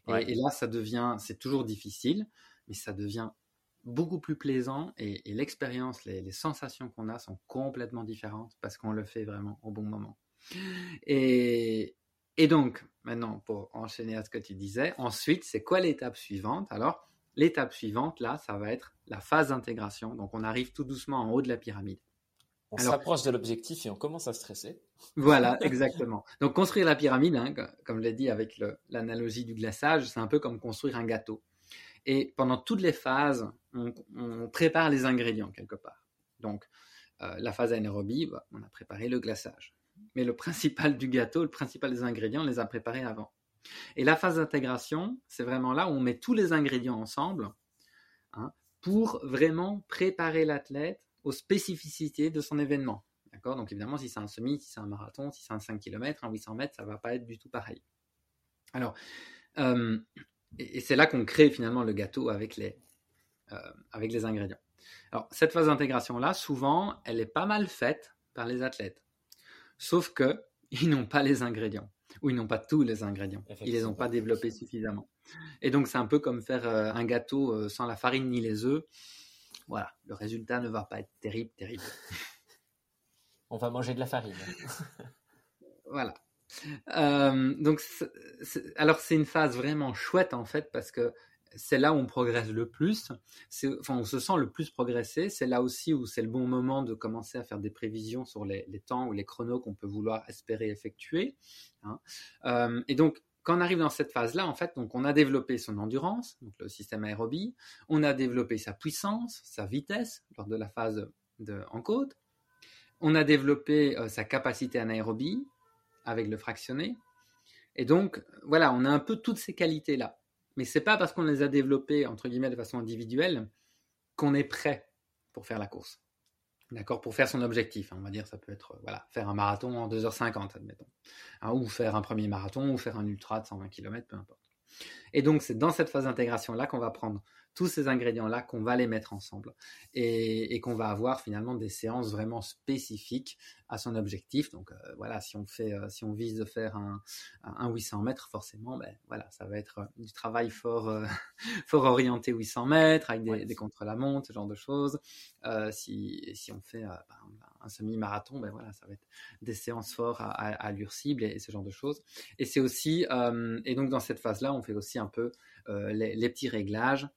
Et, là, ça devient, c'est toujours difficile, mais ça devient beaucoup plus plaisant et, l'expérience, les, les, sensations qu'on a sont complètement différentes parce qu'on le fait vraiment au bon moment. Et, Et donc, maintenant, pour enchaîner à ce que tu disais, ensuite, c'est quoi l'étape suivante? Alors, l'étape suivante, là, ça va être la phase d'intégration. Donc, on arrive tout doucement en haut de la pyramide. On s'approche de l'objectif et on commence à stresser. Voilà, exactement. Donc, construire la pyramide, hein, comme je l'ai dit avec l'analogie du glaçage, c'est un peu comme construire un gâteau. Et pendant toutes les phases, on, prépare les ingrédients quelque part. Donc, euh, la phase anaérobie, bah, on a préparé le glaçage mais le principal du gâteau, le principal des ingrédients, on les a préparés avant. Et la phase d'intégration, c'est vraiment là où on met tous les ingrédients ensemble hein, pour vraiment préparer l'athlète aux spécificités de son événement. D'accord? Donc évidemment, si c'est un semi, si c'est un marathon, si c'est un 5 km, un 800 mètres, ça ne va pas être du tout pareil. Alors, euh, et, c'est là qu'on crée finalement le gâteau avec les, euh, avec les ingrédients. Alors, cette phase d'intégration-là, souvent, elle est pas mal faite par les athlètes. Sauf que ils n'ont pas les ingrédients ou ils n'ont pas tous les ingrédients. Ils les ont pas développés suffisamment. Et donc c'est un peu comme faire euh, un gâteau euh, sans la farine ni les œufs. Voilà, le résultat ne va pas être terrible, terrible. On va manger de la farine. voilà. Euh, donc, alors c'est une phase vraiment chouette en fait parce que c'est là où on progresse le plus, enfin on se sent le plus progresser, c'est là aussi où c'est le bon moment de commencer à faire des prévisions sur les, temps ou les chronos qu'on peut vouloir espérer effectuer. Hein. Euh, et donc quand on arrive dans cette phase-là, en fait, donc on a développé son endurance, donc le système aérobie, on a développé sa puissance, sa vitesse lors de la phase de, en côte, on a développé euh, sa capacité anaérobie avec le fractionné, et donc voilà, on a un peu toutes ces qualités-là. Mais c'est pas parce qu'on les a développés, entre guillemets, de façon individuelle, qu'on est prêt pour faire la course. D'accord? Pour faire son objectif. Hein, on va dire, ça peut être, voilà, faire un marathon en 2h50, admettons. Hein, ou faire un premier marathon, ou faire un ultra de 120 km, peu importe. Et donc, c'est dans cette phase d'intégration-là qu'on va prendre tous ces ingrédients-là, qu'on va les mettre ensemble et, qu'on va avoir finalement des séances vraiment spécifiques à son objectif. Donc, euh, voilà, si on, fait, euh, si on vise de faire un, un 800 mètres, forcément, ben, voilà, ça va être euh, du travail fort, fort orienté 800 mètres, avec des, des contre-la-montre, ce genre de choses. si, si on fait un semi-marathon, ben voilà, ça va être des séances fortes à, à, cible et, ce genre de choses. Et c'est aussi, et donc dans cette phase-là, on fait aussi un peu les, petits réglages.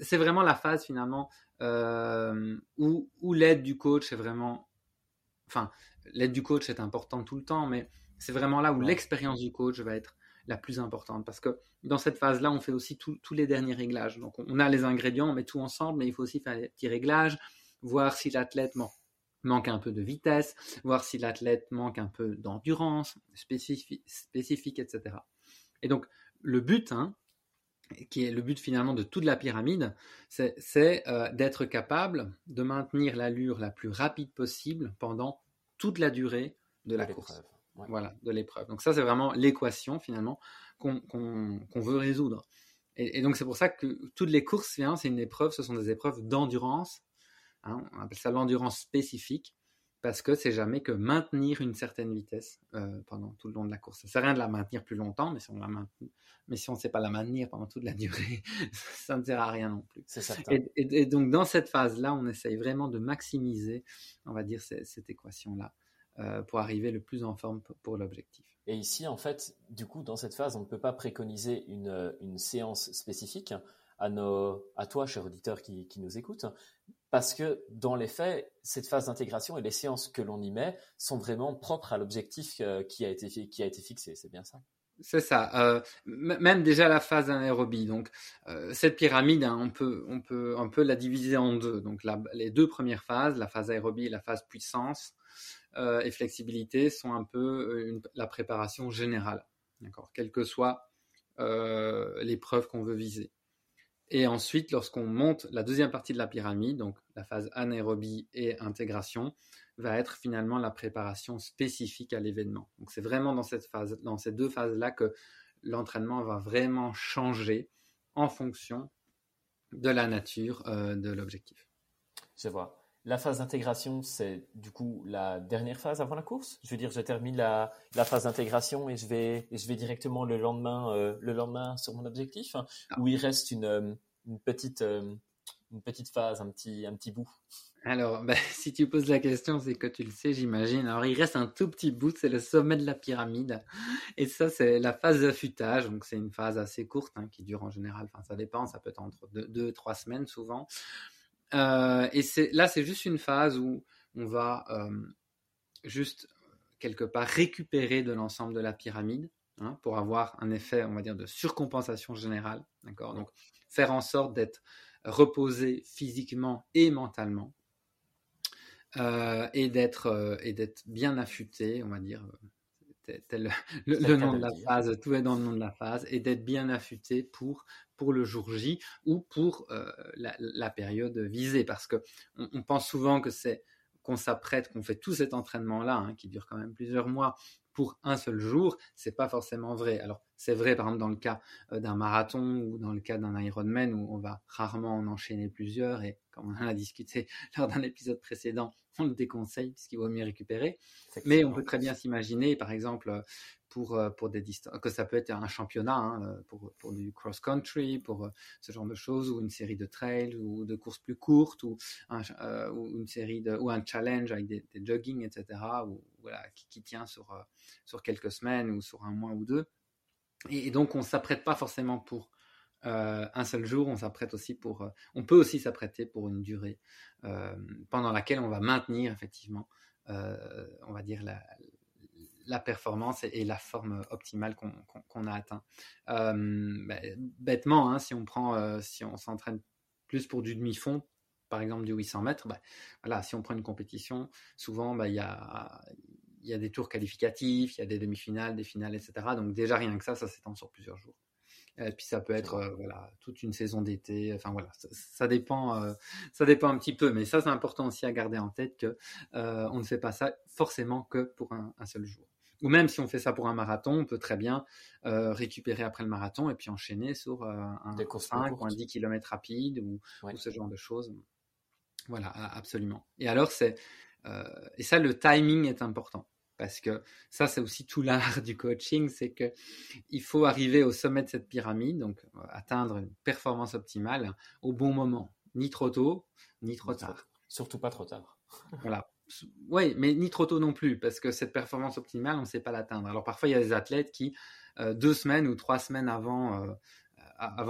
C'est vraiment la phase finalement où, où l'aide du coach est vraiment, enfin, l'aide du coach est importante tout le temps, mais c'est vraiment là où l'expérience du coach va être la plus importante parce que dans cette phase-là, on fait aussi tous les derniers réglages. Donc, on a les ingrédients, on met tout ensemble, mais il faut aussi faire des petits réglages, voir si l'athlète manque un peu de vitesse, voir si l'athlète manque un peu d'endurance spécifique, spécifique, etc. Et donc, le but, hein, qui est le but finalement de toute la pyramide, c'est euh, d'être capable de maintenir l'allure la plus rapide possible pendant toute la durée de la course. Voilà, de l'épreuve. Donc ça, c'est vraiment l'équation finalement qu'on veut résoudre. Et, donc c'est pour ça que toutes les courses, c'est une épreuve, ce sont des épreuves d'endurance Hein, on appelle ça l'endurance spécifique parce que c'est jamais que maintenir une certaine vitesse euh, pendant tout le long de la course. Ça sert à rien de la maintenir plus longtemps, mais si on la mais si on ne sait pas la maintenir pendant toute la durée, ça ne sert à rien non plus. Et, et, donc dans cette phase-là, on essaye vraiment de maximiser, on va dire, cette, équation-là euh, pour arriver le plus en forme pour, l'objectif. Et ici, en fait, du coup, dans cette phase, on ne peut pas préconiser une, une séance spécifique à, toi, cher auditeur qui, nous écoute, parce que dans les faits, cette phase d'intégration et les séances que l'on y met sont vraiment propres à l'objectif euh, qui, a été, qui a été fixé, c'est bien ça? C'est ça. Euh, même déjà la phase anaérobie. Donc, euh, cette pyramide, hein, on, peut, on peut un peu la diviser en deux. Donc, les deux premières phases, la phase aérobie et la phase puissance et flexibilité, sont un peu la préparation générale. D'accord? Quelle que soit l'épreuve qu'on veut viser. Et ensuite, lorsqu'on monte la deuxième partie de la pyramide, donc la phase anaérobie et intégration, va être finalement la préparation spécifique à l'événement. Donc c'est vraiment dans cette phase, dans ces deux phases-là que l'entraînement va vraiment changer en fonction de la nature euh, de l'objectif. Je vois. La phase d'intégration, c'est du coup la dernière phase avant la course? Je veux dire, je termine la, phase d'intégration et je vais, je vais directement le lendemain, euh, le lendemain sur mon objectif, ah. où il reste une, euh, petite, une petite phase, un petit, un petit bout? Alors, bah, si tu poses la question, c'est que tu le sais, j'imagine. Alors, il reste un tout petit bout, c'est le sommet de la pyramide. Et ça, c'est la phase d'affûtage. Donc, c'est une phase assez courte hein, qui dure en général. Enfin, ça dépend, ça peut être entre deux, et trois semaines souvent. Euh, et là, c'est juste une phase où on va euh, juste quelque part récupérer de l'ensemble de la pyramide hein, pour avoir un effet, on va dire, de surcompensation générale. D'accord? Donc, faire en sorte d'être reposé physiquement et mentalement euh, et d'être et d'être bien affûté, on va dire. Tel le, nom de la phase, tout est dans le nom de la phase, et d'être bien affûté pour, pour le jour J ou pour euh, la, période visée. Parce que on, pense souvent que c'est qu'on s'apprête, qu'on fait tout cet entraînement-là, hein, qui dure quand même plusieurs mois, pour un seul jour, c'est pas forcément vrai. Alors, c'est vrai, par exemple, dans le cas euh, d'un marathon ou dans le cas d'un Ironman où on va rarement en enchaîner plusieurs et comme on en a discuté lors d'un épisode précédent, on le déconseille puisqu'il vaut mieux récupérer. Mais on peut très bien s'imaginer, par exemple, pour, euh, pour des distances, que ça peut être un championnat hein, euh, pour, pour, du cross-country, pour ce genre de choses, ou une série de trails, ou de courses plus courtes, ou, un, une série ou un challenge avec des, jogging, etc., ou, voilà, qui, tient sur, sur quelques semaines ou sur un mois ou deux. Et, donc, on s'apprête pas forcément pour euh, un seul jour, on s'apprête aussi pour. Euh, on peut aussi s'apprêter pour une durée euh, pendant laquelle on va maintenir effectivement, on va dire la, la performance et, la forme optimale qu'on a atteint. Bah, bêtement, hein, si on prend, si on s'entraîne plus pour du demi-fond, par exemple du 800 mètres, bah, voilà, si on prend une compétition, souvent bah, il y a il y a des tours qualificatifs, il y a des demi-finales, des finales, etc. Donc déjà rien que ça, ça s'étend sur plusieurs jours. Et puis ça peut être euh, voilà toute une saison d'été. Enfin voilà, ça, dépend, euh, ça dépend un petit peu. Mais ça c'est important aussi à garder en tête que euh, on ne fait pas ça forcément que pour un, seul jour. Ou même si on fait ça pour un marathon, on peut très bien récupérer après le marathon et puis enchaîner sur un, Des 5 ou un 10 km rapide ou, ou, ce genre de choses. Voilà, absolument. Et alors c'est et ça le timing est important parce que ça c'est aussi tout l'art du coaching, c'est que il faut arriver au sommet de cette pyramide, donc euh, atteindre une performance optimale au bon moment, ni trop tôt, ni trop tard. Surtout pas trop tard. voilà. Oui, mais ni trop tôt non plus, parce que cette performance optimale, on ne sait pas l'atteindre. Alors parfois, il y a des athlètes qui, euh, deux semaines ou trois semaines avant euh,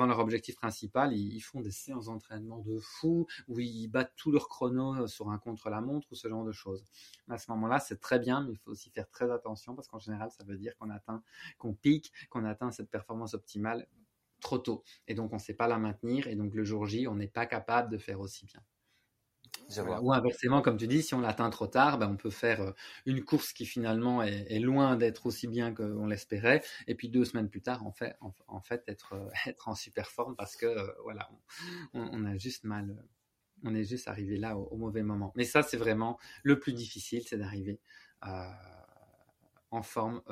leur objectif principal, ils, font des séances d'entraînement de fou, où ils battent tout leur chrono sur un contre-la-montre ou ce genre de choses. À ce moment-là, c'est très bien, mais il faut aussi faire très attention parce qu'en général, ça veut dire qu'on atteint, qu'on pique, qu'on atteint cette performance optimale trop tôt. Et donc, on ne sait pas la maintenir. Et donc, le jour J, on n'est pas capable de faire aussi bien. Ou inversement, comme tu dis, si on l'atteint trop tard, ben, on peut faire euh, une course qui finalement est, loin d'être aussi bien qu'on l'espérait, et puis deux semaines plus tard, en fait, en, fait être, euh, être en super forme parce que euh, voilà, on, a juste mal, on est juste arrivé là au, mauvais moment. Mais ça, c'est vraiment le plus difficile, c'est d'arriver en forme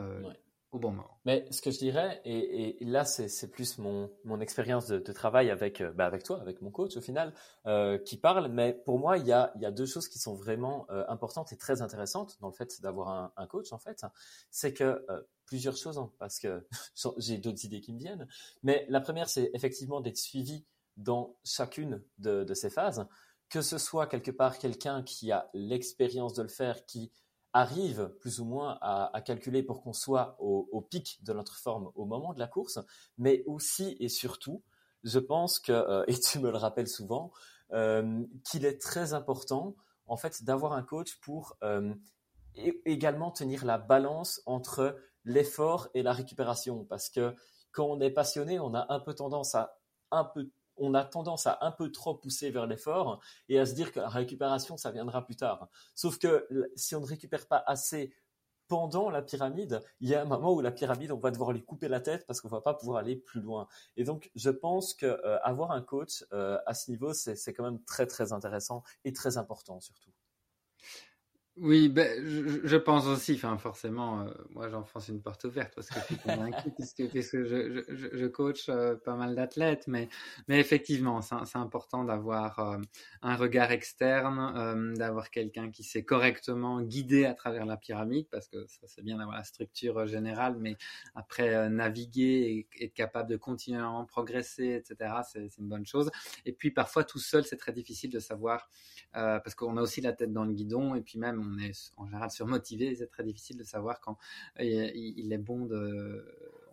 bon moment. Mais ce que je dirais, et, là c'est plus mon, expérience de, travail avec, euh, bah avec toi, avec mon coach au final, euh, qui parle, mais pour moi il y a, deux choses qui sont vraiment euh, importantes et très intéressantes dans le fait d'avoir un, un, coach en fait, c'est que plusieurs choses, hein, parce que j'ai d'autres idées qui me viennent, mais la première c'est effectivement d'être suivi dans chacune de, de ces phases, que ce soit quelque part quelqu'un qui a l'expérience de le faire, qui arrive plus ou moins à, calculer pour qu'on soit au, pic de notre forme au moment de la course, mais aussi et surtout, je pense que, euh, et tu me le rappelles souvent, euh, qu'il est très important en fait d'avoir un coach pour euh, également tenir la balance entre l'effort et la récupération, parce que quand on est passionné, on a un peu tendance à un peu on a tendance à un peu trop pousser vers l'effort et à se dire que la récupération, ça viendra plus tard. Sauf que si on ne récupère pas assez pendant la pyramide, il y a un moment où la pyramide, on va devoir lui couper la tête parce qu'on va pas pouvoir aller plus loin. Et donc, je pense que euh, avoir un coach euh, à ce niveau, c'est quand même très très intéressant et très important surtout. Oui, ben, je, je, pense aussi, enfin, forcément, euh, moi j'enfonce une porte ouverte parce que je suis convaincu, puisque, puisque je, je, je, coach euh, pas mal d'athlètes, mais, mais effectivement, c'est important d'avoir euh, un regard externe, d'avoir quelqu'un qui sait correctement guider à travers la pyramide, parce que ça c'est bien d'avoir la structure générale, mais après naviguer et être capable de continuer à en progresser, etc., c'est une bonne chose. Et puis parfois tout seul, c'est très difficile de savoir, parce qu'on a aussi la tête dans le guidon, et puis même on est en général surmotivé, c'est très difficile de savoir quand il est bon de,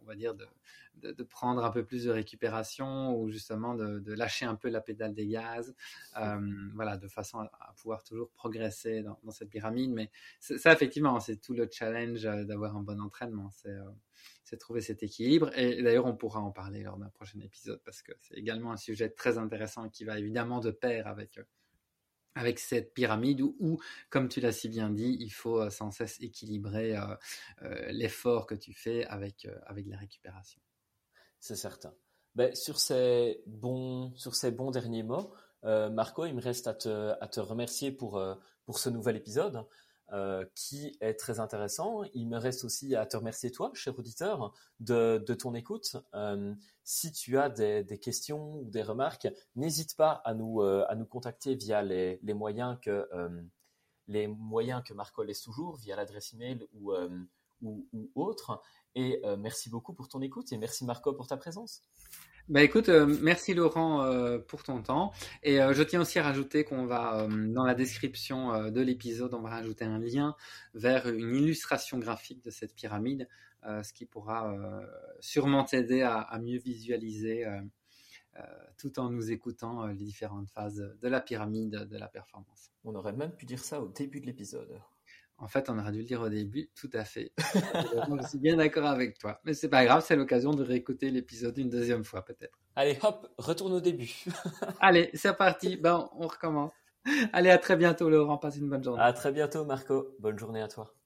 on va dire, de, prendre un peu plus de récupération ou justement de, lâcher un peu la pédale des gaz, euh, voilà, de façon à, pouvoir toujours progresser dans, cette pyramide. Mais ça, effectivement, c'est tout le challenge euh, d'avoir un bon entraînement. Euh, c'est trouver cet équilibre. Et d'ailleurs, on pourra en parler lors d'un prochain épisode parce que c'est également un sujet très intéressant qui va évidemment de pair avec avec cette pyramide où, comme tu l'as si bien dit, il faut euh, sans cesse équilibrer euh, euh, l'effort que tu fais avec, avec la récupération. C'est certain. Ben, sur, ces bons, sur ces bons derniers mots, Marco, il me reste à te, à te remercier pour, pour ce nouvel épisode. Euh, qui est très intéressant. Il me reste aussi à te remercier toi, cher auditeur, de, ton écoute. Euh, si tu as des, questions ou des remarques, n'hésite pas à nous, euh, à nous contacter via les, moyens que les moyens que Marco laisse toujours, via l'adresse email ou, ou, ou autre. Et merci beaucoup pour ton écoute et merci Marco pour ta présence. Bah écoute, euh, merci Laurent euh, pour ton temps. Et euh, je tiens aussi à rajouter qu'on va, dans la description de l'épisode, on va rajouter un lien vers une illustration graphique de cette pyramide, ce qui pourra sûrement t'aider à, mieux visualiser tout en nous écoutant les différentes phases de la pyramide de la performance. On aurait même pu dire ça au début de l'épisode. En fait, on aurait dû le dire au début, tout à fait. je suis bien d'accord avec toi. Mais c'est pas grave, c'est l'occasion de réécouter l'épisode une deuxième fois, peut-être. Allez, hop, retourne au début. Allez, c'est parti. Ben, on recommence. Allez, à très bientôt, Laurent. Passe une bonne journée. À très bientôt, Marco. Bonne journée à toi.